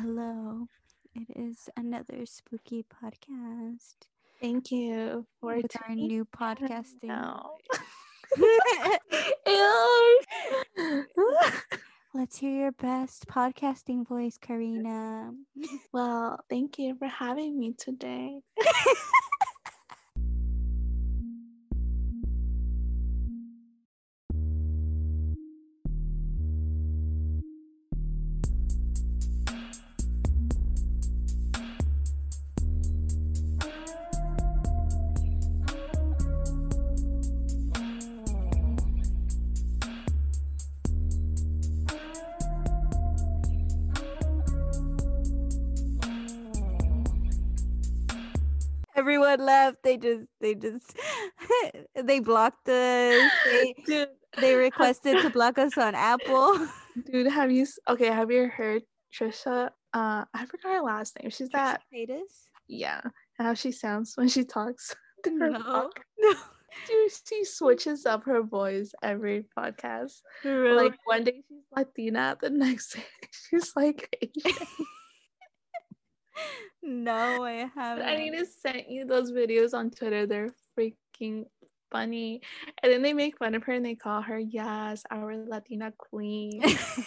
Hello. It is another spooky podcast Thank you for with our new podcasting. now. Let's hear your best podcasting voice, Karina. well, thank you for having me today. Everyone left. They just, they just, they blocked us. They, they requested to block us on Apple. dude, have you okay, have you heard Trisha? Uh I forgot her last name. She's that Potatoes? yeah, how she sounds when she talks. No. No. Dude, she switches up her voice every podcast. Really? Like one day she's Latina, the next day she's like Asian. No, I haven't. I need to send you those videos on Twitter. They're freaking funny. And then they make fun of her and they call her, yes, our Latina queen.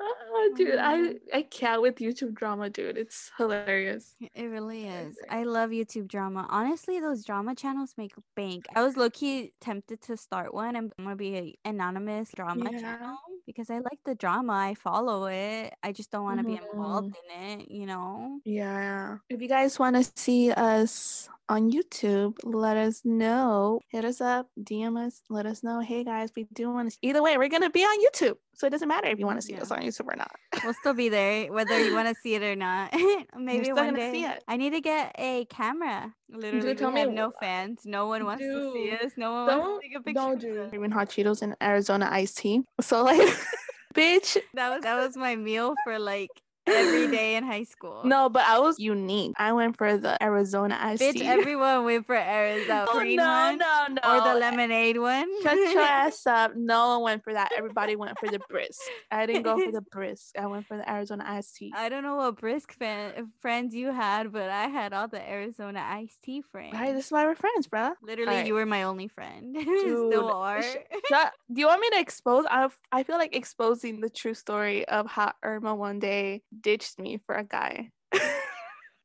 oh, dude, I, I can't with YouTube drama, dude. It's hilarious. It really is. I love YouTube drama. Honestly, those drama channels make bank. I was low key tempted to start one. I'm gonna be an anonymous drama Yeah. channel because I like the drama. I follow it. I just don't want to be involved Mm-hmm. in it. You know. Yeah. If you guys want to see us on YouTube, let us know. Hit us up, DM us, let us know. Hey guys, we do want to. Either way, we're gonna be on YouTube, so it doesn't matter if you want to see Yeah. us on YouTube or not. We'll still be there, whether you want to see it or not. Maybe one day. see it. I need to get a camera. Literally, tell we me have no fans. No one wants to see us. No one wants to take a picture. don't do even hot Cheetos and Arizona iced tea. So like, bitch. That was that was my meal for like every day in high school. No, but I was unique. I went for the Arizona iced Bitch, tea. everyone went for Arizona oh, no, one no, no. or the lemonade one. Shut your ass up. No one went for that. Everybody went for the brisk. I didn't go for the brisk. I went for the Arizona iced tea. I don't know what brisk fan, friends you had, but I had all the Arizona iced tea friends. Right, this is why we're friends, bro. Literally, Alright. you were my only friend. Dude, Still are. Shut, do you want me to expose? I I feel like exposing the true story of how Irma one day ditched me for a guy.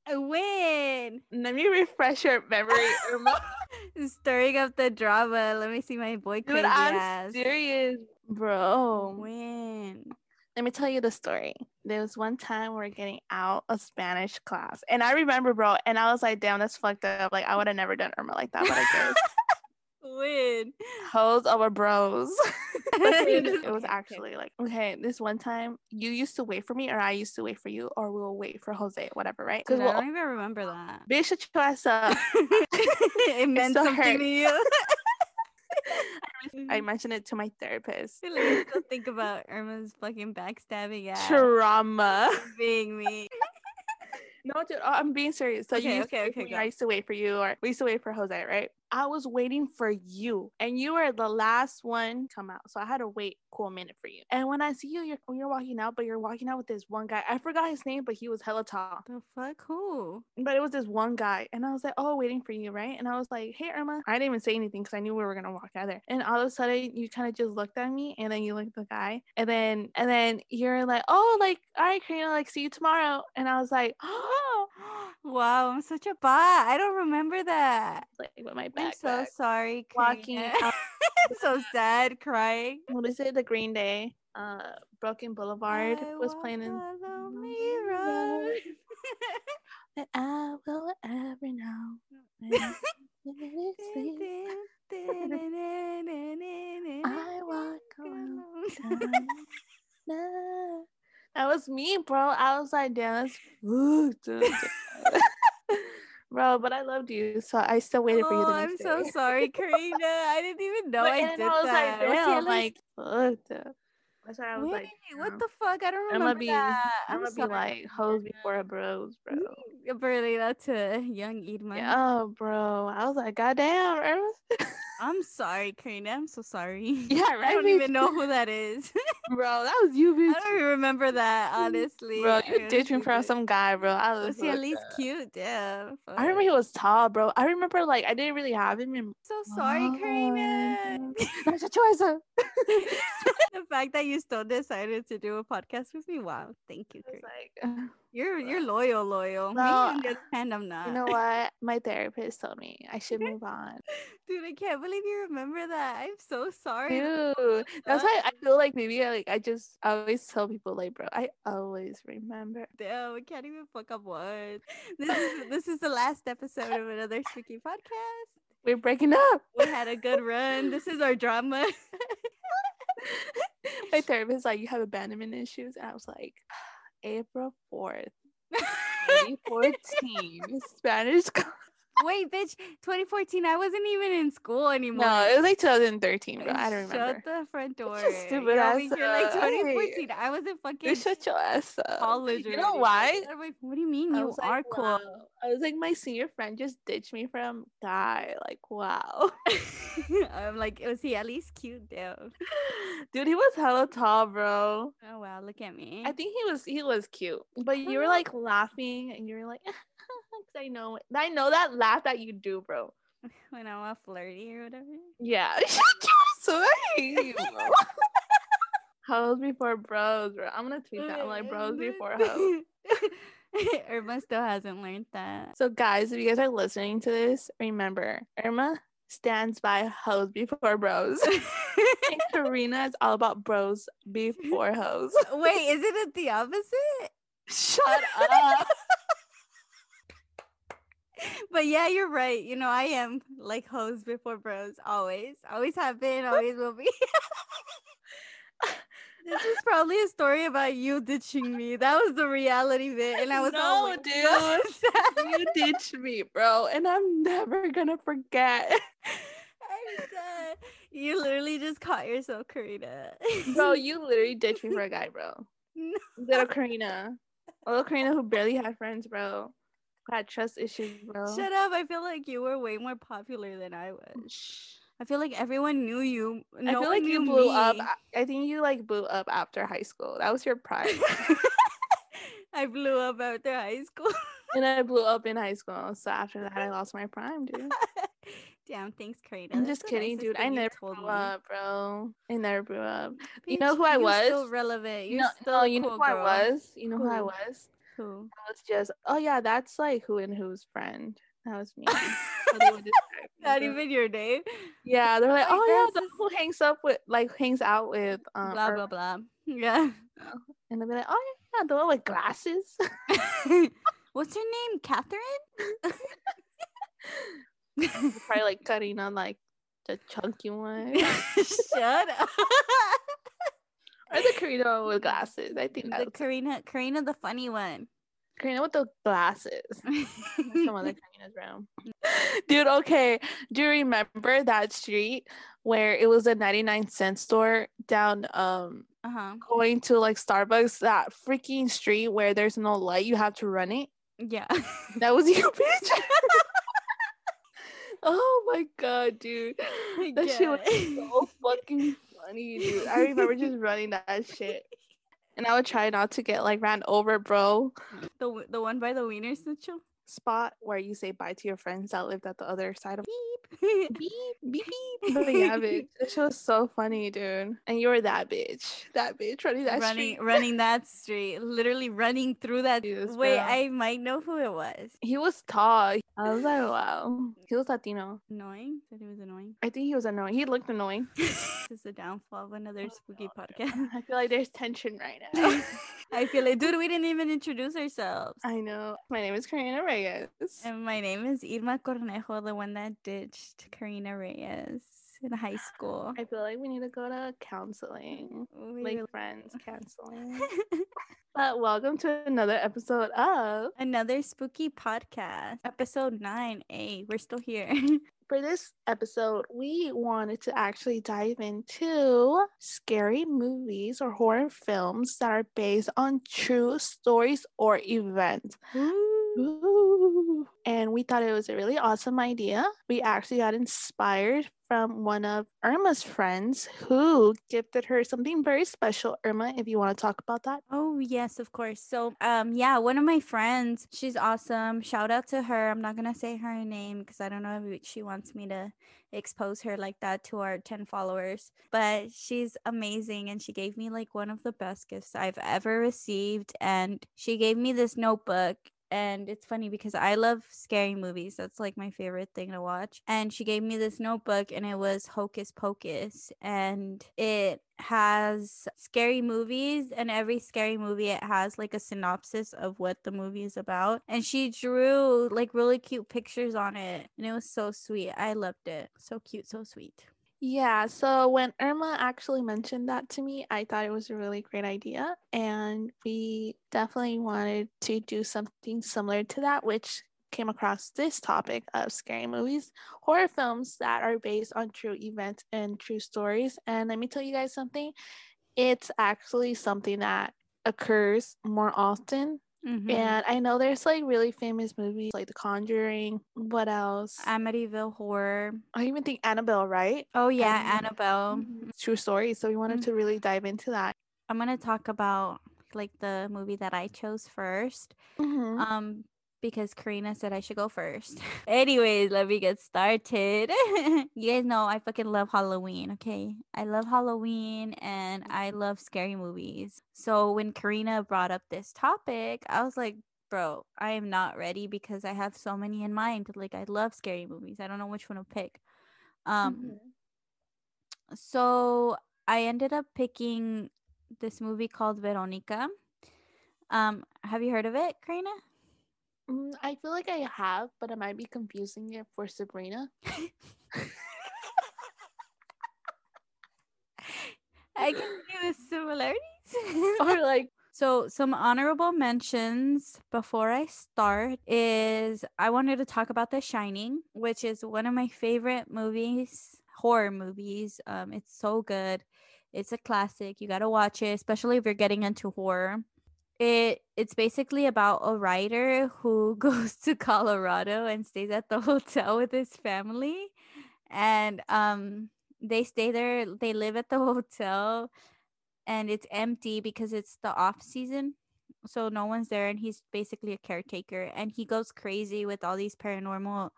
I win. Let me refresh your memory, Irma. Stirring up the drama. Let me see my boy Dude, I'm ass. serious, bro. Win. Let me tell you the story. There was one time we were getting out of Spanish class, and I remember, bro, and I was like, "Damn, that's fucked up." Like, I would have never done Irma like that, but I did. Win. Hoes over bros. But then Just- it was actually like, okay, this one time you used to wait for me, or I used to wait for you, or we'll wait for Jose, whatever, right? Because I we'll don't even remember that. bitch shut your ass up. it meant still something to you. I mm-hmm. mentioned it to my therapist. I still think about Irma's fucking backstabbing ass Trauma. being me. No, dude, I'm being serious. So Okay, you used to okay, wait for okay, me. I used to wait for you, or we used to wait for Jose, right? I was waiting for you, and you were the last one come out, so I had to wait a cool minute for you. And when I see you, you're when you're walking out, but you're walking out with this one guy. I forgot his name, but he was hella tall. The fuck who? But it was this one guy, and I was like, "Oh, waiting for you, right?" And I was like, "Hey, Irma." I didn't even say anything because I knew we were gonna walk out there. And all of a sudden, you kind of just looked at me, and then you looked at the guy, and then and then you're like, "Oh, like, all right, Karina, like, see you tomorrow." And I was like, "Oh." Wow, I'm such a bot. I don't remember that. like with my I'm backpack. so sorry. walking so sad, crying. what is it? The Green Day, uh, Broken Boulevard I was playing in. That I will ever know. when it's sweet. I walk around town. Nah. That was me, bro. I was like, damn, that's bro. But I loved you, so I still waited for you. Oh, The I'm next so day. sorry, Karina. I didn't even know But- I did I was that. like, Was he damn, like, least- fucked. That's why I was Wait, like, what the fuck? I don't I'm remember gonna be, that. I'm, I'm gonna be like hoes before a bros, bro. Mm, Barely that's a young Idman. Yeah, oh, bro. I was like, goddamn, Irma. I'm sorry, Karina. I'm so sorry. Yeah, right. I don't bitch. even know who that is. bro, that was you, I don't even remember that, honestly. Bro, you ditched me for some guy, bro. I was, Was he at least upset. cute? Yeah. I remember he was tall, bro. I remember like I didn't really have him in. So sorry, Karina. That's a choice. the fact that you still decided to do a podcast with me, wow, thank you, Karina. You're you're loyal, loyal. Me, Well, on the hand, I'm not. you know what? My therapist told me I should move on. Dude, I can't believe you remember that. I'm so sorry. Dude, that's why I feel like maybe I, like I just always tell people like, bro, I always remember. Damn, I can't even fuck up one. This is this is the last episode of another spooky podcast. We're breaking up. We had a good run. This is our drama. My therapist like, you have abandonment issues, and I was like, April fourth, 2014, Spanish. Wait, bitch, 2014. I wasn't even in school anymore. No, it was like 2013, bro. I don't remember. Shut the front door. stupid You're ass here like up. 2014. I was in fucking You shut your ass up. college. You know why? Like, what do you mean I you was are like, cool? wow. I was like, my senior friend just ditched me from guy. Like, wow. I'm like, oh, was he at least cute though? Dude, he was hella tall, bro. Oh wow, look at me. I think he was he was cute, but you were like laughing and you were like, I know I know that laugh that you do, bro. when I'm all flirty or whatever. Yeah, so bro. Hoes before bros, bro. I'm gonna tweet that. I'm like bros before hoes. Irma still hasn't learned that. So guys, if you guys are listening to this, remember Irma stands by hoes before bros. and Karina is all about bros before hoes. Wait, isn't it the opposite? Shut up. But yeah, you're right. You know, I am like hoes before bros. Always. Always have been, always will be. this is probably a story about you ditching me. That was the reality bit. And I was No, like, dude. you ditched me, bro, and I'm never gonna forget. I'm dead. You literally just caught yourself, Karina. Bro, you literally ditched me for a guy, bro. No. Little Karina. A little Karina who barely had friends, bro. Had trust issues, bro. Shut up. I feel like you were way more popular than I mm, was. I feel like everyone knew you. I feel like you blew up. me. I- I think you like blew up after high school. That was your prime. I blew up after high school. and I blew up in high school. So after that, I lost my prime, dude. Damn, thanks, Karina. I'm just kidding, dude. I never told blew me. up, bro. I never blew up. You know who I you're Still was? relevant. You're no, still no, you know cool who I was? You know who I was? Who? I was just, oh yeah, that's like who and who's friend. That was me. How they would describe me, Not even your name. Yeah, they're like, Like, oh yeah, the who hangs up with, like, hangs out with, um, blah blah blah. Yeah. and they'll be like, oh yeah, the one with glasses. What's her name? Catherine? Probably like cutting on like the chunky one, Shut up. Or the Karina with glasses. I think the that's Karina, Karina, the funny one. Karina with the glasses. Some other Karina's room. Dude, okay. Do you remember that street where it was a 99 cent store down um uh huh. going to like Starbucks? That freaking street where there's no light, you have to run it. Yeah. That was you, bitch. oh my god, dude. That shit was so fucking funny, dude. I remember just running that shit. And I would try not to get like ran over, bro. the the one by the Wienerschnitzel. Spot where you say bye to your friends that lived at the other side of Beep. beep beep beep. But yeah, bitch. Shit was so funny, dude. And you were that bitch. That bitch running that running street. running that street, literally running through that. Yes, Wait, bro. I might know who it was. He was tall. I was like, wow. He was Latino. Annoying. Said he was annoying. I think he was annoying. He looked annoying. this is the downfall of another oh spooky podcast. I feel like there's tension right now. I feel like, dude, we didn't even introduce ourselves. I know. My name is Karina Reyes. And my name is Irma Cornejo, the one that ditched Karina Reyes in high school. I feel like we need to go to counseling. We Like really- friends counseling. but welcome to another episode of Another spooky podcast, episode 9A. We're still here. for this episode, we wanted to actually dive into scary movies or horror films that are based on true stories or events. Ooh. Ooh. And we thought it was a really awesome idea. We actually got inspired from one of Irma's friends who gifted her something very special. Irma, if you want to talk about that. Oh, yes, of course. So, um, yeah, one of my friends, she's awesome. Shout out to her. I'm not going to say her name because I don't know if she wants me to expose her like that to our 10 followers, but she's amazing. And she gave me like one of the best gifts I've ever received. And she gave me this notebook and it's funny because I love scary movies. That's like my favorite thing to watch. And she gave me this notebook and it was Hocus Pocus and it has scary movies and every scary movie it has like a synopsis of what the movie is about and she drew like really cute pictures on it and it was so sweet. I loved it. So cute, so sweet. Yeah, so when Irma actually mentioned that to me, I thought it was a really great idea. And we definitely wanted to do something similar to that, which came across this topic of scary movies, horror films that are based on true events and true stories. And let me tell you guys something it's actually something that occurs more often Mm-hmm. And I know there's like really famous movies like The Conjuring. What else? Amityville Horror. I even think Annabelle, right? Oh yeah, Annabelle. Mm-hmm. True story. So we wanted mm-hmm. to really dive into that. I'm gonna talk about like the movie that I chose 1st mm-hmm. Um, because Karina said I should go first. Anyways, let me get started. you guys know I fucking love Halloween, okay? I love Halloween and I love scary movies. So when Karina brought up this topic, I was like, bro, I am not ready because I have so many in mind. Like I love scary movies. I don't know which one to pick. Um mm-hmm. so I ended up picking this movie called Veronica. Um, have you heard of it, Karina? Mm, I feel like I have, but I might be confusing it for Sabrina. I can see the similarities. or like so some honorable mentions before I start is I wanted to talk about The Shining, which is one of my favorite movies, horror movies. Um it's so good. It's a classic. You got to watch it, especially if you're getting into horror it it's basically about a writer who goes to Colorado and stays at the hotel with his family. And um they stay there they live at the hotel and it's empty because it's the off season. So no one's there and he's basically a caretaker and he goes crazy with all these paranormal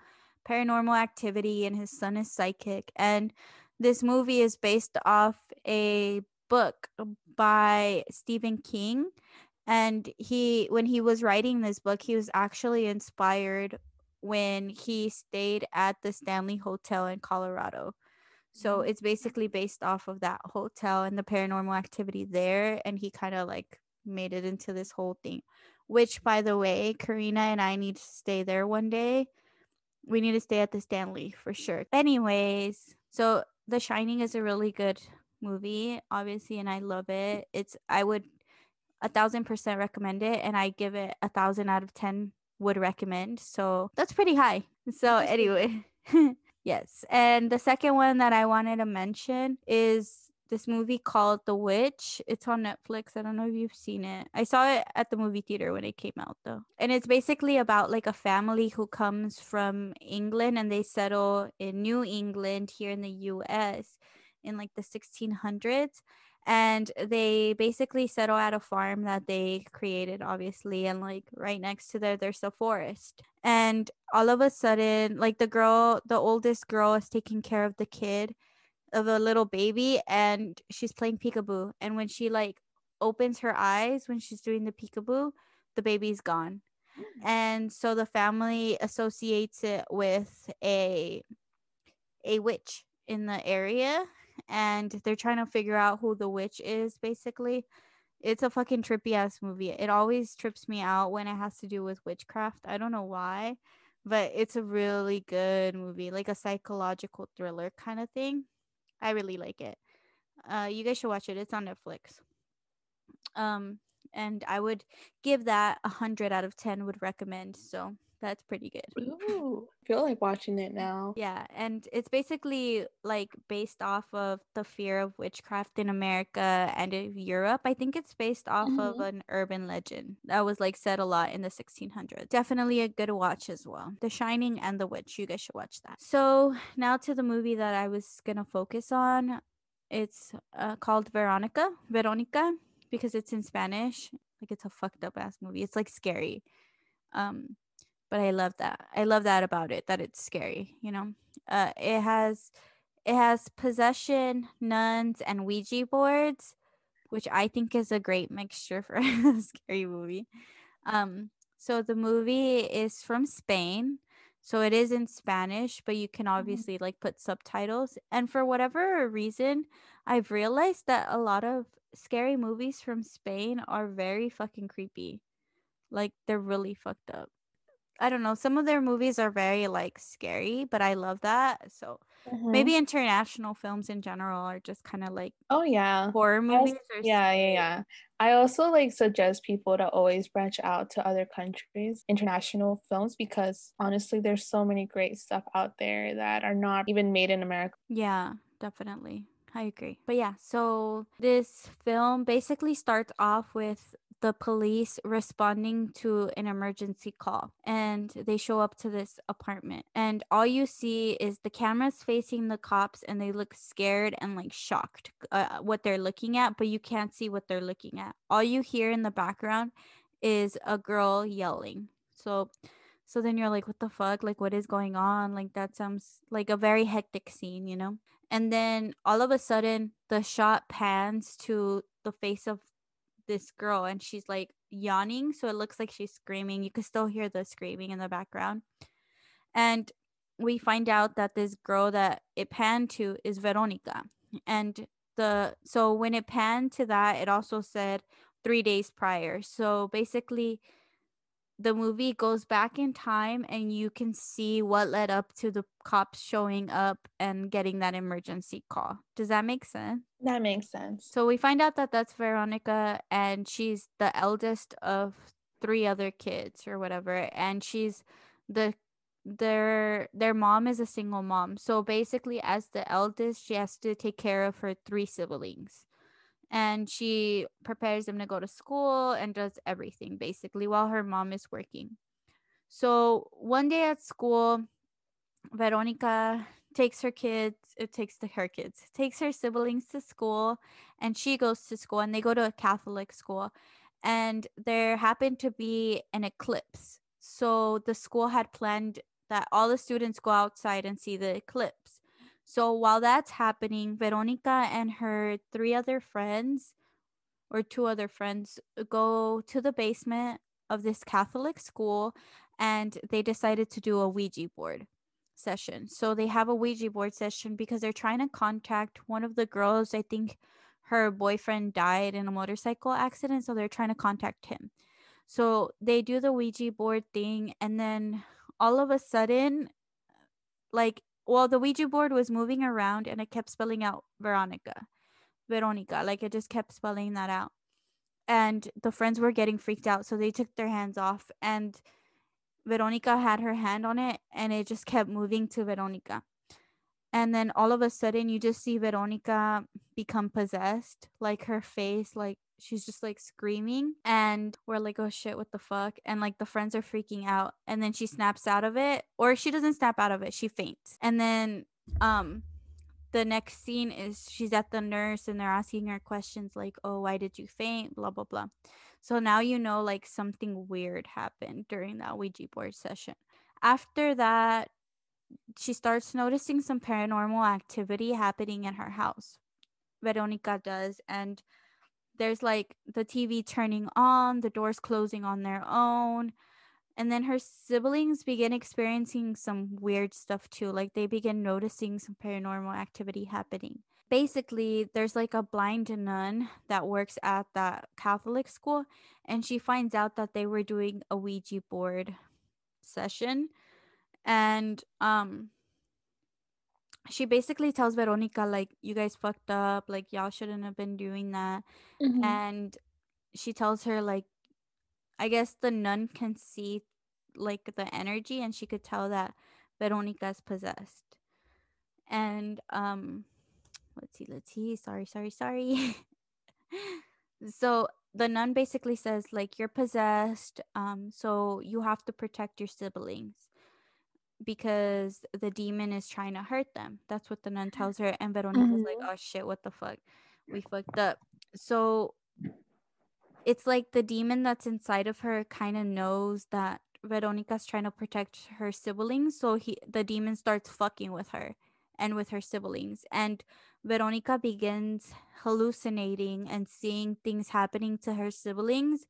paranormal activity and his son is psychic. And this movie is based off a book by Stephen King and he when he was writing this book he was actually inspired when he stayed at the Stanley Hotel in Colorado. So mm-hmm. it's basically based off of that hotel and the paranormal activity there and he kind of like made it into this whole thing. Which by the way, Karina and I need to stay there one day. We need to stay at the Stanley for sure. Anyways, so The Shining is a really good movie obviously and I love it. It's I would a thousand percent recommend it and i give it a thousand out of ten would recommend so that's pretty high so anyway yes and the second one that i wanted to mention is this movie called The Witch. It's on Netflix. I don't know if you've seen it. I saw it at the movie theater when it came out though. And it's basically about like a family who comes from England and they settle in New England here in the US in like the 1600s and they basically settle at a farm that they created obviously and like right next to there there's a forest. And all of a sudden like the girl the oldest girl is taking care of the kid of a little baby and she's playing peekaboo. And when she like opens her eyes when she's doing the peekaboo the baby's gone. Mm. and so the family associates it with a a witch in the area and they're trying to figure out who the witch is basically. It's a fucking trippy ass movie. It always trips me out when it has to do with witchcraft. I don't know why but it's a really good movie like a psychological thriller kind of thing. I really like it. Uh you guys should watch it. It's on netflix. Um and i would give that a hundred out of ten would recommend so That's pretty good. Ooh, I feel like watching it now. Yeah, and it's basically like based off of the fear of witchcraft in America and in Europe. I think it's based off mm-hmm. of an urban legend that was like said a lot in the 1600s. Definitely a good watch as well. The Shining and The Witch. You guys should watch that. So now to the movie that I was gonna focus on. It's uh, called Veronica. Veronica because it's in Spanish. Like it's a fucked up ass movie. It's like scary. Um but I love that. I love that about it that it's scary, you know. Uh it has it has possession, nuns and Ouija boards, which I think is a great mixture for a scary movie. Um so the movie is from Spain. So it is in Spanish, but you can mm-hmm. obviously like put subtitles. And for whatever reason, I've realized that a lot of scary movies from Spain are very fucking creepy. Like they're really fucked up. I don't know. Some of their movies are very like scary, but I love that. So mm-hmm. maybe international films in general are just kind of like oh yeah horror movies. yeah, yeah, yeah. I also like suggest people to always branch out to other countries, international films, because honestly, there's so many great stuff out there that are not even made in America. Yeah, definitely. I agree. But yeah, so this film basically starts off with the police responding to an emergency call and they show up to this apartment and all you see is the cameras facing the cops and they look scared and like shocked uh, what they're looking at but you can't see what they're looking at. All you hear in the background is a girl yelling. So so then you're like what the fuck? Like what is going on? Like that sounds like a very hectic scene you know? And then all of a sudden the shot pans to the face of this girl and she's like yawning so it looks like she's screaming. You can still hear the screaming in the background. And we find out that this girl that it panned to is veronica. And the so when it panned to that it also said three days prior. So basically the movie goes back in time and you can see what led up to the cops showing up and getting that emergency call. Does that make sense? That makes sense. So we find out that that's Veronica and she's the eldest of three other kids or whatever and she's the their their mom is a single mom. So basically as the eldest she has to take care of her three siblings and she prepares them to go to school and does everything basically while her mom is working. So one day at school, Veronica takes her kids, it takes the, her kids, takes her siblings to school, and she goes to school and they go to a Catholic school. And there happened to be an eclipse. So the school had planned that all the students go outside and see the eclipse. So while that's happening, Veronica and her three other friends or two other friends go to the basement of this Catholic school and they decided to do a Ouija board session. So they have a Ouija board session because they're trying to contact one of the girls. I think her boyfriend died in a motorcycle accident. So they're trying to contact him. So they do the Ouija board thing. And then all of a sudden, like well the ouija board was moving around and it kept spelling out veronica veronica like it just kept spelling that out. And the friends were getting freaked out so they took their hands off and veronica had her hand on it and it just kept moving to veronica. And then all of a sudden you just see veronica become possessed like her face like she's just like screaming and we're like oh shit what the fuck? and like the friends are freaking out and then she snaps out of it or she doesn't snap out of it she faints and then um the next scene is she's at the nurse and they're asking her questions like oh why did you faint? blah blah blah. So now you know like something weird happened during that ouija board session. After that she starts noticing some paranormal activity happening in her house. Veronica does and there's like the TV turning on, the doors closing on their own. And then her siblings begin experiencing some weird stuff too. Like they begin noticing some paranormal activity happening. Basically, there's like a blind nun that works at that Catholic school, and she finds out that they were doing a Ouija board session. And um she basically tells Veronica like you guys fucked up, like y'all shouldn't have been doing that. Mm-hmm. And she tells her like I guess the nun can see like the energy and she could tell that Veronica is possessed. And um let's see, let's see. Sorry, sorry, sorry. so the nun basically says like you're possessed um so you have to protect your siblings because the demon is trying to hurt them. That's what the nun tells her and veronica's mm-hmm. like oh shit what the fuck? We fucked up. So it's like the demon that's inside of her kind of knows that veronica's trying to protect her siblings so he the demon starts fucking with her and with her siblings and Veronica begins hallucinating and seeing things happening to her siblings,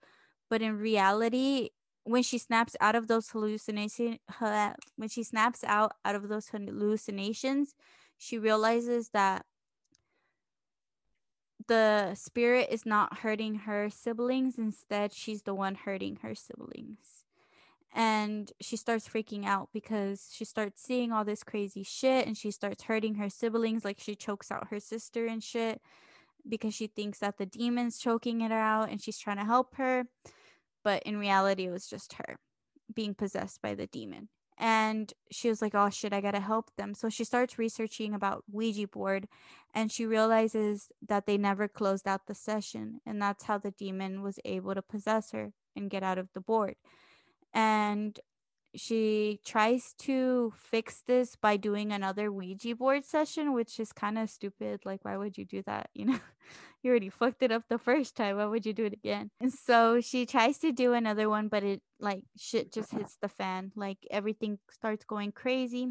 but in reality, when she snaps out of those hallucinations, when she snaps out out of those hallucinations, she realizes that the spirit is not hurting her siblings. Instead, she's the one hurting her siblings and she starts freaking out because she starts seeing all this crazy shit and she starts hurting her siblings like she chokes out her sister and shit because she thinks that the demon's choking it out and she's trying to help her but in reality it was just her being possessed by the demon. And she was like oh shit i gotta help them. So she starts researching about ouija board and she realizes that they never closed out the session and that's how the demon was able to possess her and get out of the board. And she tries to fix this by doing another Ouija board session, which is kind of stupid. Like, why would you do that? You know, you already fucked it up the first time. Why would you do it again? And so she tries to do another one, but it like shit just hits the fan. Like, everything starts going crazy.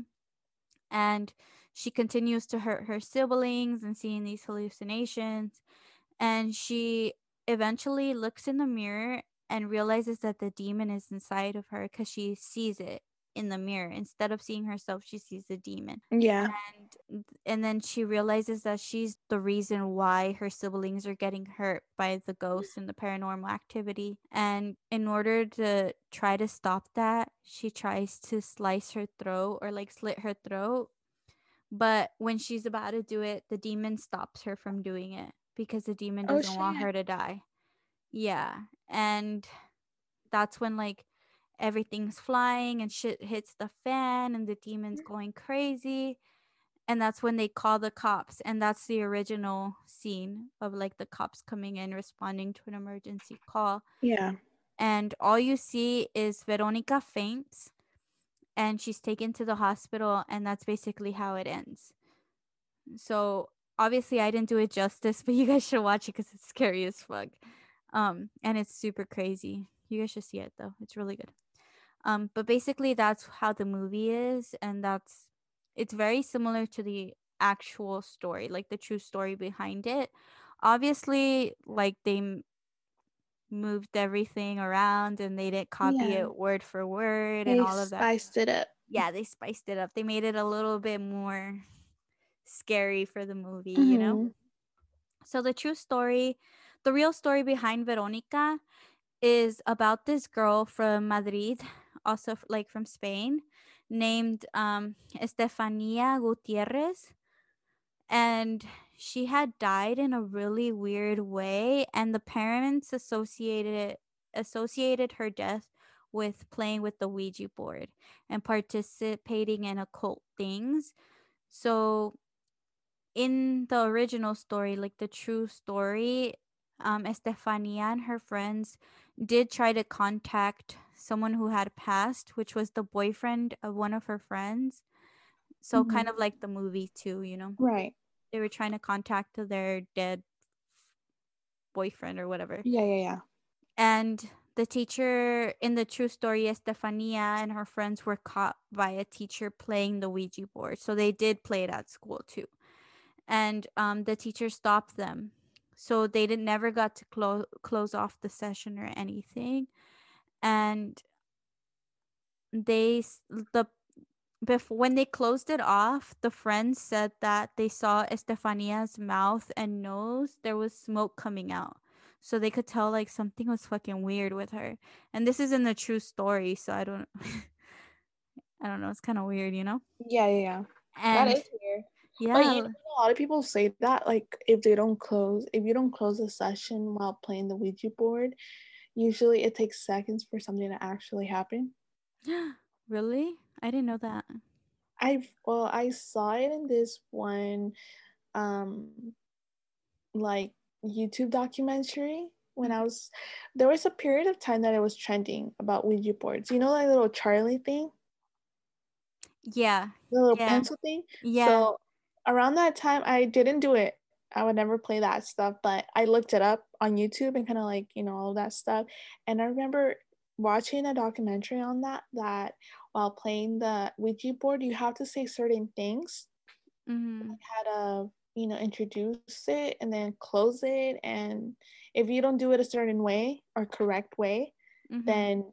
And she continues to hurt her siblings and seeing these hallucinations. And she eventually looks in the mirror and realizes that the demon is inside of her because she sees it in the mirror. Instead of seeing herself she sees the demon. Yeah. And and then she realizes that she's the reason why her siblings are getting hurt by the ghosts and the paranormal activity. And in order to try to stop that she tries to slice her throat or like slit her throat. But when she's about to do it the demon stops her from doing it because the demon oh, doesn't oh, want her to die yeah. And that's when like everything's flying and shit hits the fan and the demons going crazy. And that's when they call the cops. And that's the original scene of like the cops coming in responding to an emergency call. Yeah. And all you see is Veronica faints and she's taken to the hospital. And that's basically how it ends. So obviously, I didn't do it justice, but you guys should watch it because it's scary as fuck. Um, and it's super crazy. You guys should see it though. It's really good. Um, but basically that's how the movie is, and that's it's very similar to the actual story, like the true story behind it. Obviously, like they m- moved everything around and they didn't copy yeah. it word for word they and all of that. Spiced it up. Yeah, they spiced it up. They made it a little bit more scary for the movie, mm-hmm. you know? Mm-hmm. So the true story the real story behind Veronica is about this girl from Madrid, also like from Spain, named um, Estefania Gutierrez. And she had died in a really weird way, and the parents associated associated her death with playing with the Ouija board and participating in occult things. So in the original story, like the true story, um, Estefania and her friends did try to contact someone who had passed, which was the boyfriend of one of her friends. So, mm-hmm. kind of like the movie, too, you know? Right. They were trying to contact their dead boyfriend or whatever. Yeah, yeah, yeah. And the teacher in the true story, Estefania and her friends were caught by a teacher playing the Ouija board. So, they did play it at school, too. And um, the teacher stopped them so they did never got to close close off the session or anything. And they the before when they closed it off the friends said that they saw estefania's mouth and nose there was smoke coming out. So they could tell like something was fucking weird with her. And this isn't the true story so i don't i don't know it's kind of weird you know? Yeah yeah, yeah. And, that is weird yeah but, you know, a lot of people say that like if they don't close if you don't close a session while playing the ouija board usually it takes seconds for something to actually happen really? I didn't know that. I well, I saw it in this one um like YouTube documentary when I was there was a period of time that it was trending about Ouija boards. You know that little Charlie thing? Yeah. The little yeah. pencil thing? Yeah. So around that time I didn't do it. I would never play that stuff, but I looked it up on YouTube and kind of like, you know, all that stuff. And I remember watching a documentary on that that while playing the Ouija board, you have to say certain things. Mm-hmm. Like how to, you know, introduce it and then close it. And if you don't do it a certain way or correct way, Mhm. then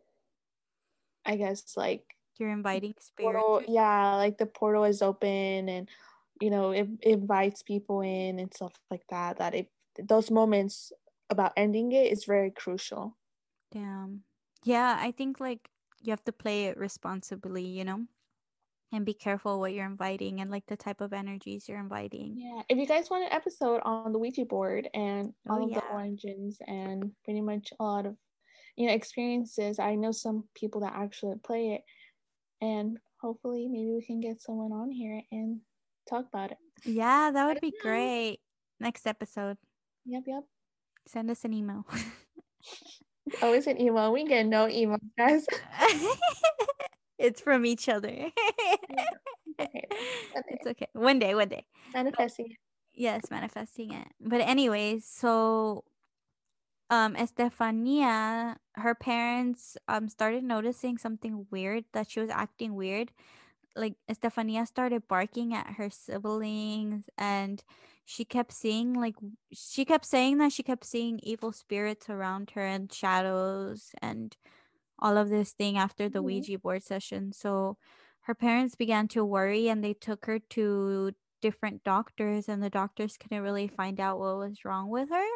I guess like you're inviting spirits. portal, yeah, like the portal is open and you know it, it invites people in and stuff like that. That if those moments about ending it is very crucial. Damn. Yeah, I think like you have to play it responsibly, you know? And be careful what you're inviting and like the type of energies you're inviting. Yeah. If you guys want an episode on the Ouija board and Oh, all of the yeah. origins and pretty much a lot of you know experiences, I know some people that actually play it, and hopefully maybe we can get someone on here and talk about it. Yeah, that would be know. great. Next episode, Yep, yep. send us an email. Always an email. We get no email, guys. it's from each other. Okay. it's okay. One day, one day. Manifesting. it. Yes, manifesting it. But anyways, so um Estefania, her parents um started noticing something weird that she was acting weird. Like Estefania started barking at her siblings and she kept seeing like she kept saying that she kept seeing evil spirits around her and shadows and all of this thing after the Mhm. Ouija board session. So her parents began to worry and they took her to different doctors and the doctors couldn't really find out what was wrong with her.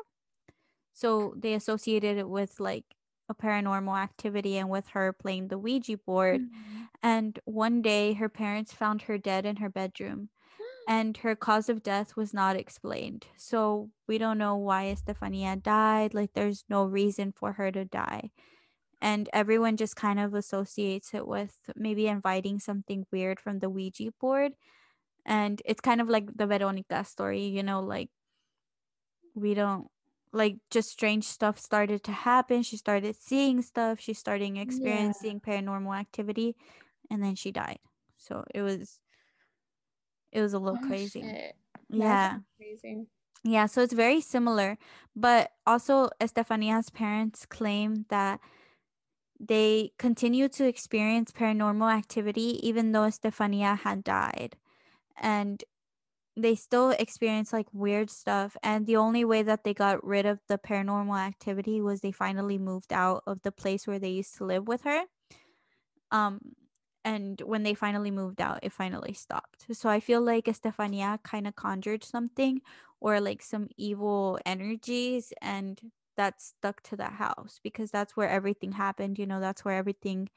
So they associated it with like a paranormal activity and with her playing the Ouija board. Mhm. And one day her parents found her dead in her bedroom and her cause of death was not explained. So we don't know why Estefania died. Like there's no reason for her to die. And everyone just kind of associates it with maybe inviting something weird from the Ouija board. And it's kind of like the Veronica story, you know, like we don't like just strange stuff started to happen. She started seeing stuff, she started experiencing paranormal activity, and then she died. So it was it was a little Oh, crazy. shit. Yeah. Crazy. Yeah, so it's very similar. But also, Estefania's parents claim that they continue to experience paranormal activity even though Estefania had died. And they still experience like weird stuff. And the only way that they got rid of the paranormal activity was they finally moved out of the place where they used to live with her. Um, and when they finally moved out, it finally stopped. So I feel like Estefania kind of conjured something or like some evil energies and that stuck to that house because that's where everything happened you know that's where everything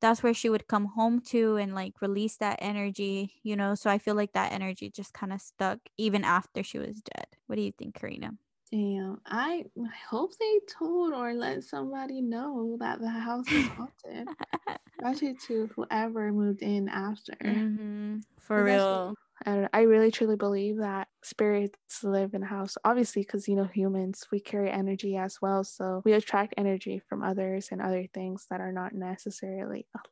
that's where she would come home to and like release that energy you know so i feel like that energy just kind of stuck even after she was dead what do you think karina Damn. I I hope they told or let somebody know that the house is haunted. Especially to whoever moved in after. mm-hmm. for real And I really truly believe that spirits live in house. Obviously, because you know humans, we carry energy as well, so we attract energy from others and other things that are not necessarily alive.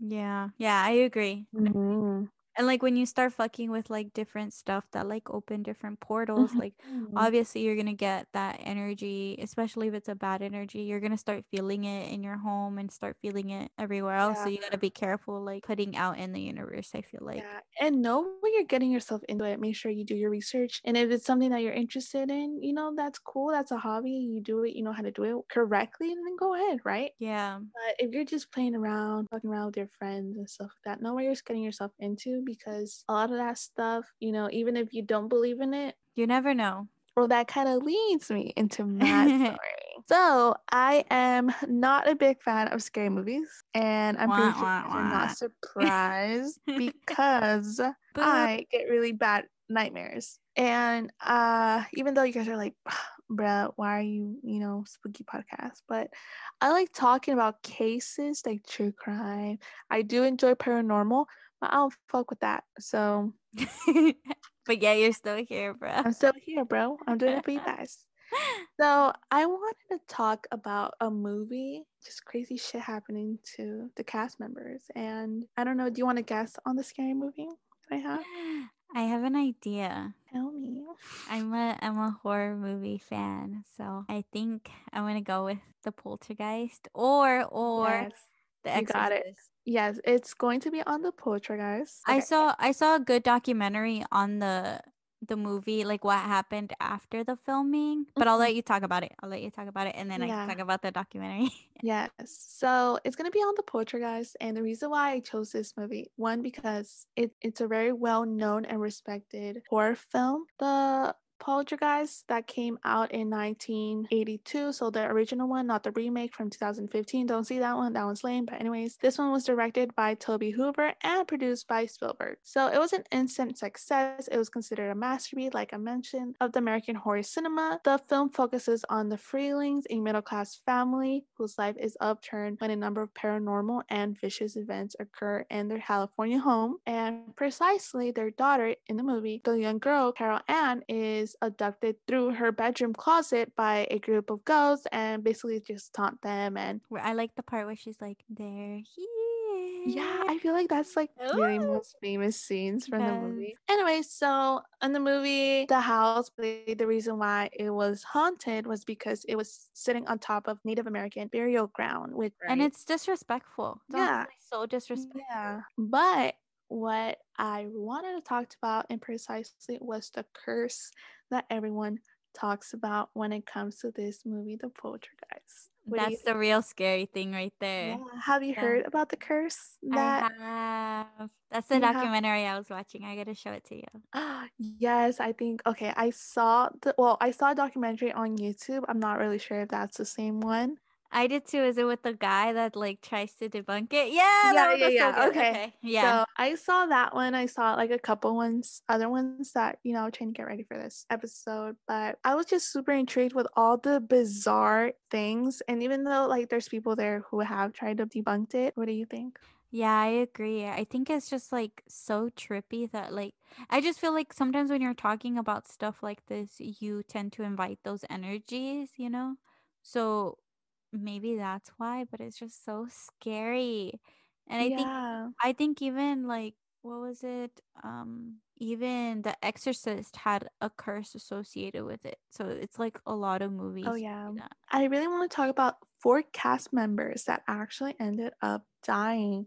yeah yeah i agree alive. And like when you start fucking with like different stuff that like open different portals like Mhm. obviously you're gonna get that energy especially if it's a bad energy you're gonna start feeling it in your home and start feeling it everywhere else so you gotta be careful like putting out in the universe i feel like yeah, and know when you're getting yourself into it. Make sure you do your research, and if it's something that you're interested in, you know that's cool. That's a hobby. You do it. You know how to do it correctly, and then go ahead, right? yeah But if you're just playing around, fucking around with your friends and stuff like that, know what you're getting yourself into because a lot of that stuff, you know, even if you don't believe in it, you never know well, that kind of leads me into my story. So I am not a big fan of scary movies, and I'm pretty Wah, sure wah, you guys are wah. not surprised because I get really bad nightmares. And uh, even though you guys are like, bruh, why are you, you know, spooky podcast? But I like talking about cases like true crime. I do enjoy paranormal, but I don't fuck with that. So, but yeah, you're still here, bro. I'm still here, bro. I'm doing it for you guys. So, I wanted to talk about a movie, just crazy shit happening to the cast members. And I don't know, do you want to guess on the scary movie that I have? I have an idea. Tell me. I'm a I'm a horror movie fan, so I think I'm gonna go with the Poltergeist or or Yes, the you got it. Yes, it's going to be on the Poltergeist. I Okay. saw I saw a good documentary on the the movie, like what happened after the filming. But I'll Mhm. let you talk about it. I'll let you talk about it, and then I Yeah. can talk about the documentary. Yes. So it's gonna be on the Poltergeist, and the reason why I chose this movie, one because it, it's a very well known and respected horror film. The Poltergeist that came out in 1982, so the original one, not the remake from 2015. Don't see that one, that one's lame. But anyways, this one was directed by Tobe Hooper and produced by Spielberg. So it was an instant success. It was considered a masterpiece, like I mentioned, of the American horror cinema. The film focuses on the Freelings, a middle class family whose life is upturned when a number of paranormal and vicious events occur in their California home. And precisely their daughter in the movie, the young girl, Carol Anne, is abducted through her bedroom closet by a group of ghosts and basically just taunt them. And Where I like the part where she's like, "They're here." yeah, I feel like that's like the really Ooh. most famous scenes from the movie. Anyway, so in the movie, the house, the reason why it was haunted was because it was sitting on top of Native American burial ground, which and right? it's disrespectful. It's Yeah. so disrespectful. Yeah. But what I wanted to talk about and precisely was the curse that everyone talks about when it comes to this movie, The Poltergeist. What That's the real scary thing right there. yeah. Have you Yeah. heard about the curse that I have. That's the You have- documentary I was watching. I gotta show it to you. yes, I think okay, I saw the well, I saw a documentary on YouTube. I'm not really sure if that's the same one. I did too. Is it with the guy that like tries to debunk it? Yeah, that Yeah, yeah, was so yeah, good. okay. Yeah. So I saw that one. I saw like a couple ones, other ones that, you know, trying to get ready for this episode. But I was just super intrigued with all the bizarre things. And even though like there's people there who have tried to debunk it, what do you think? Yeah, I agree. I think it's just like so trippy that like I just feel like sometimes when you're talking about stuff like this, you tend to invite those energies, you know? So maybe that's why, but it's just so scary. And I think I think even like what was it? Um even The Exorcist had a curse associated with it. So it's like a lot of movies. Oh yeah. I really want to talk about four cast members that actually ended up dying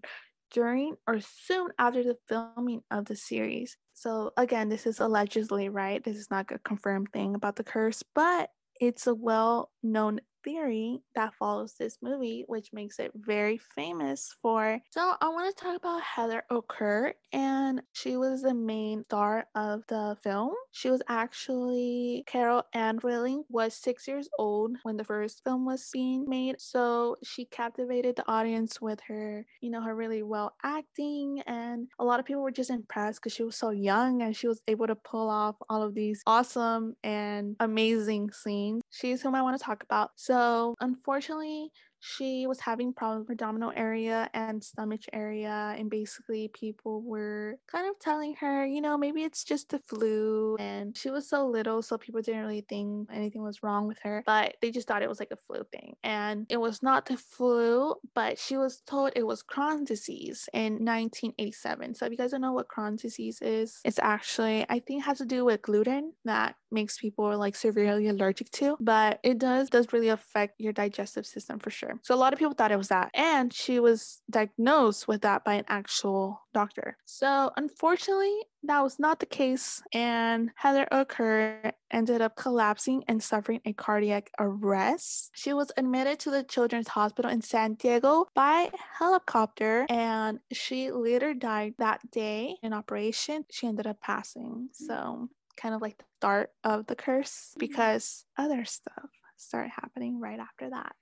during or soon after the filming of the series. So again, this is allegedly, right? This is not a confirmed thing about the curse, but it's a well-known theory that follows this movie, which makes it very famous for. So I want to talk about Heather O'Kurr, and she was the main star of the film. She was actually Carol Anne Rilling was six years old when the first film was being made, so she captivated the audience with her, you know, her really well acting, and a lot of people were just impressed because she was so young and she was able to pull off all of these awesome and amazing scenes. She's whom I want to talk about. So, unfortunately, she was having problems with her abdominal area and stomach area and basically people were kind of telling her you know maybe it's just the flu and she was so little so people didn't really think anything was wrong with her but they just thought it was like a flu thing. And it was not the flu but she was told it was Crohn's disease in 1987 so if you guys don't know what Crohn's disease is it's actually I think has to do with gluten that makes people like severely allergic to but it does does really affect your digestive system for sure. So a lot of people thought it was that and she was diagnosed with that by an actual doctor. So unfortunately that was not the case and heather O'Kurr ended up collapsing and suffering a cardiac arrest. She was admitted to the children's hospital in san diego by helicopter and she later died that day in operation. She ended up passing mm-hmm. so kind of like start of the curse Mhm. because other stuff started happening right after that.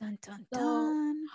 Dun dun So- dun.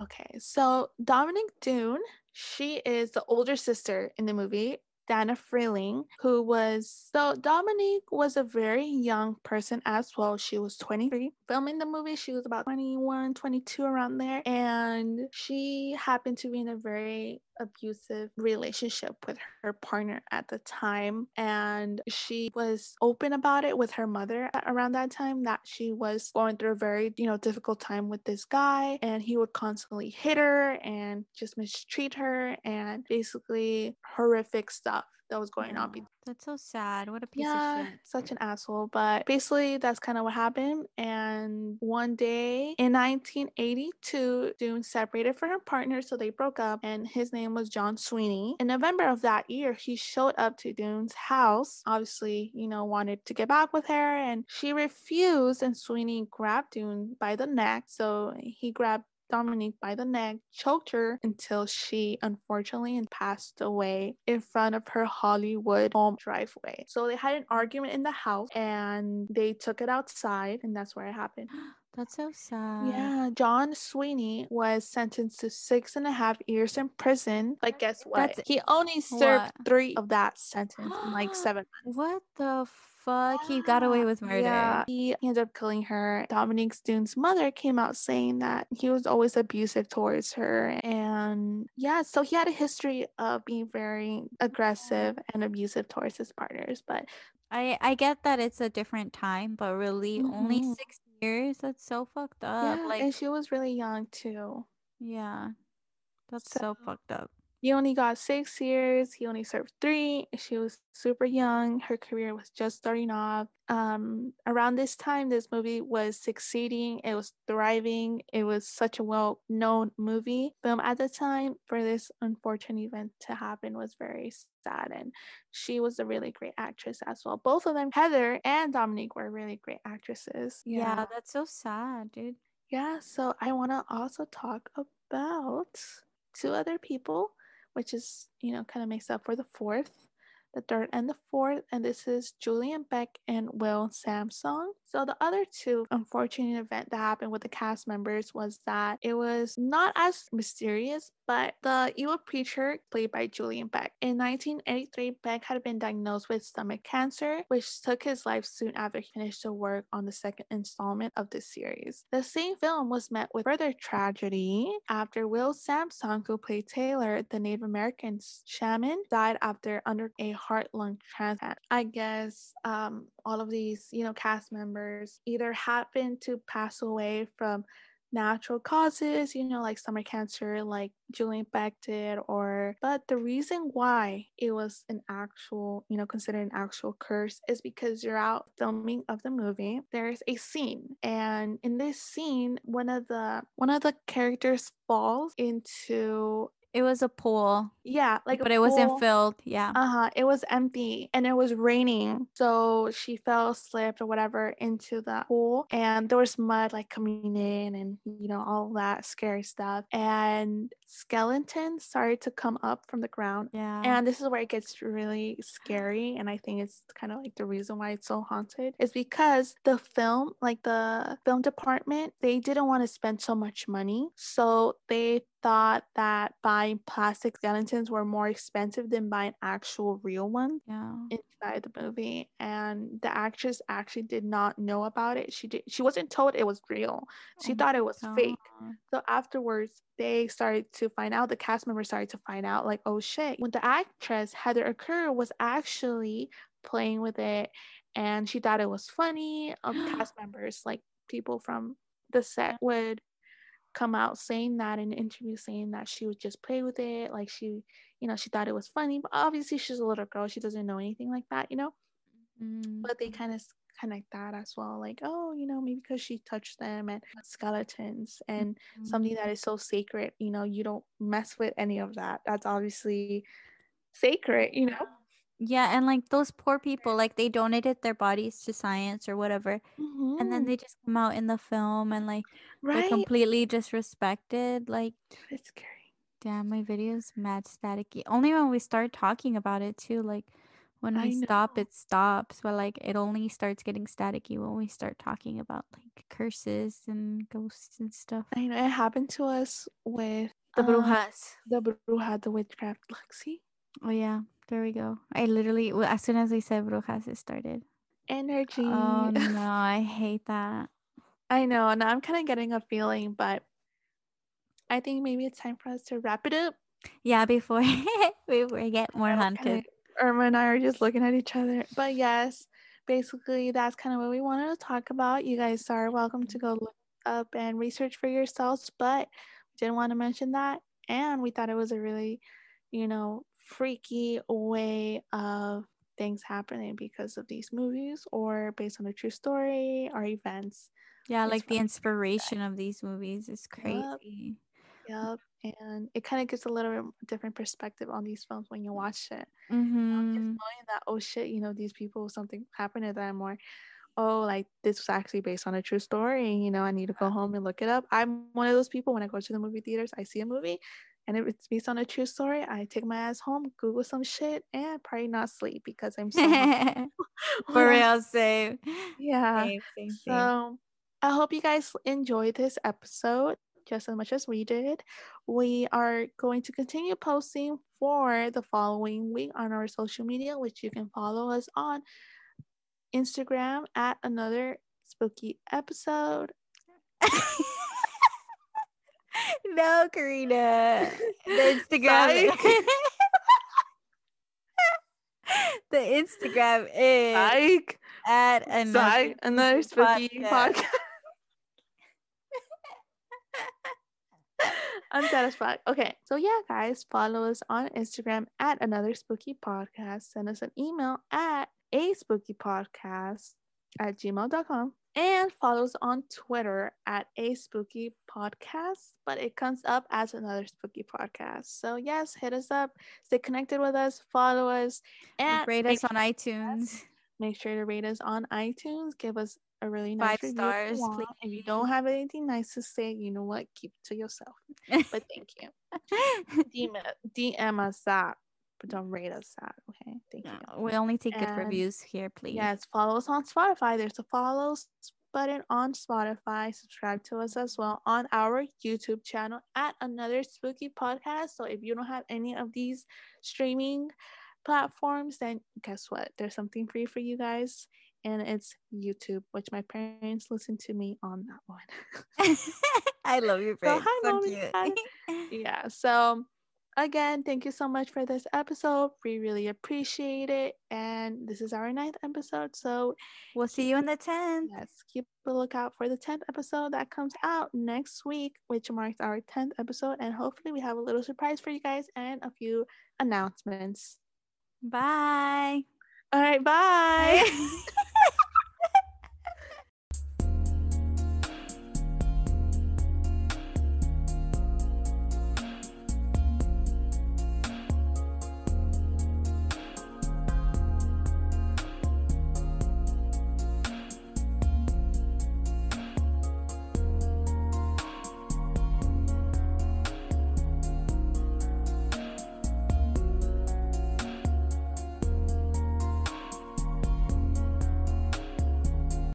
Okay, so Dominic Dunne, she is the older sister in the movie. Dana Freeling, who was so Dominique was a very young person as well. She was 23. Filming the movie, she was about 21, 22 around there. And she happened to be in a very abusive relationship with her partner at the time. And she was open about it with her mother around that time that she was going through a very, you know, difficult time with this guy. And he would constantly hit her and just mistreat her and basically horrific stuff that was going on. That's so sad. What a piece yeah, of shit. Such an asshole. But basically, that's kind of what happened. And one day in 1982, Dunne separated from her partner, so they broke up. And his name was John Sweeney. In November of that year, he showed up to Dunne's house. Obviously, you know, wanted to get back with her, and she refused. And Sweeney grabbed Dunne by the neck. So he grabbed Dominique by the neck, choked her until she unfortunately passed away in front of her Hollywood home driveway. So they had an argument in the house and they took it outside, and that's where it happened. That's so sad. Yeah, John Sweeney was sentenced to six and a half years in prison. But guess what? That's, he only served what? three of that sentence in like seven months. What the fuck? He got away with murder. Yeah, he ended up killing her. Dominique Dunne's mother came out saying that he was always abusive towards her. And yeah, so he had a history of being very aggressive and abusive towards his partners. But I I get that it's a different time, but really mm-hmm. only six years. That's so fucked up. Yeah, like, and she was really young too. Yeah, that's so, so fucked up. He only got six years. He only served three. She was super young. Her career was just starting off. Um, around this time, this movie was succeeding. It was thriving. It was such a well-known movie. Film at the time for this unfortunate event to happen was very sad, and she was a really great actress as well. Both of them, Heather and Dominique, were really great actresses. Yeah, yeah that's so sad, dude. Yeah, so I want to also talk about two other people which is, you know, kind of makes up for the fourth, the third, and the fourth. And this is Julian Beck and Will Sampson. So the other two unfortunate event that happened with the cast members was that it was not as mysterious, but the evil preacher played by Julian Beck. In 1983, Beck had been diagnosed with stomach cancer, which took his life soon after he finished the work on the second installment of the series. The same film was met with further tragedy after Will Sampson, who played Taylor, the Native American shaman, died after under a heart lung transplant. I guess um, all of these, you know, cast members either happened to pass away from natural causes, you know, like stomach cancer, like Julian Beck did, or but the reason why it was an actual, you know, considered an actual curse is because you're out filming of the movie. There's a scene, and in this scene, one of the one of the characters falls into it was a pool. Yeah, like but it pool. wasn't filled. Yeah. Uh huh. It was empty and it was raining, so she fell, slipped, or whatever into the pool, and there was mud like coming in, and you know all that scary stuff. And skeletons started to come up from the ground. Yeah. And this is where it gets really scary, and I think it's kind of like the reason why it's so haunted is because the film, like the film department, they didn't want to spend so much money, so they thought that buying plastic skeletons were more expensive than buying actual real ones yeah. inside the movie. And the actress actually did not know about it. She did she wasn't told it was real. She oh thought it was God. fake. So afterwards they started to find out, the cast members started to find out, like, oh shit. When the actress Heather Ecker was actually playing with it and she thought it was funny, um, cast members, like people from the set would come out saying that in an interview saying that she would just play with it like she you know she thought it was funny but obviously she's a little girl she doesn't know anything like that you know mm-hmm. but they kind of connect that as well like oh you know maybe because she touched them and skeletons and mm-hmm. something that is so sacred you know you don't mess with any of that that's obviously sacred you know yeah, and like those poor people, like they donated their bodies to science or whatever, mm-hmm. and then they mm-hmm. just come out in the film and like right? completely disrespected. Like it's scary. Damn, my video's mad staticky. Only when we start talking about it too. Like when we stop, it stops, but like it only starts getting staticky when we start talking about like curses and ghosts and stuff. I know it happened to us with the um, brujas, the bruja, the witchcraft. See Oh yeah, there we go. I literally, as soon as I said Brujas, it started. Energy. Oh no, I hate that. I know. Now I'm kind of getting a feeling, but I think maybe it's time for us to wrap it up. Yeah, before we get more haunted. Irma and I are just looking at each other. But yes, basically that's kind of what we wanted to talk about. You guys are welcome to go look up and research for yourselves, but we didn't want to mention that. And we thought it was a really, you know, freaky way of things happening because of these movies or based on a true story or events. Yeah, it's like the inspiration of these movies is crazy. Yep. yep. And it kind of gives a little different perspective on these films when you watch it. Mm-hmm. just knowing that, oh shit, you know, these people, something happened to them, or oh, like this was actually based on a true story. You know, I need to go home and look it up. I'm one of those people when I go to the movie theaters, I see a movie and if it's based on a true story, I take my ass home, Google some shit, and probably not sleep because I'm so for real same. Yeah. Same, same, same. So I hope you guys enjoyed this episode just as much as we did. We are going to continue posting for the following week on our social media, which you can follow us on Instagram at another spooky episode. no, Karina. The Instagram. the Instagram is like at another, another spooky podcast. podcast. I'm satisfied. Okay, so yeah, guys, follow us on Instagram at another spooky podcast. Send us an email at a spooky podcast at gmail.com and follow us on Twitter at a spooky podcast, but it comes up as another spooky podcast. So yes, hit us up, stay connected with us, follow us, and rate us on iTunes. Make sure to rate us on iTunes. Give us a really nice five stars. If you, if you don't have anything nice to say, you know what? Keep it to yourself. but thank you. DM, DM us that, but don't rate us that. Okay, thank no, you. We only take and good reviews here, please. Yes, follow us on Spotify. There's a follow button on Spotify. Subscribe to us as well on our YouTube channel at another spooky podcast. So if you don't have any of these streaming platforms, then guess what? There's something free for you guys and it's YouTube, which my parents listen to me on that one. I love your parents. So, so cute. yeah. So again, thank you so much for this episode. We really appreciate it. And this is our ninth episode. So we'll see you in the 10th. Yes, keep a lookout for the 10th episode that comes out next week, which marks our 10th episode. And hopefully, we have a little surprise for you guys and a few announcements. Bye. All right, bye.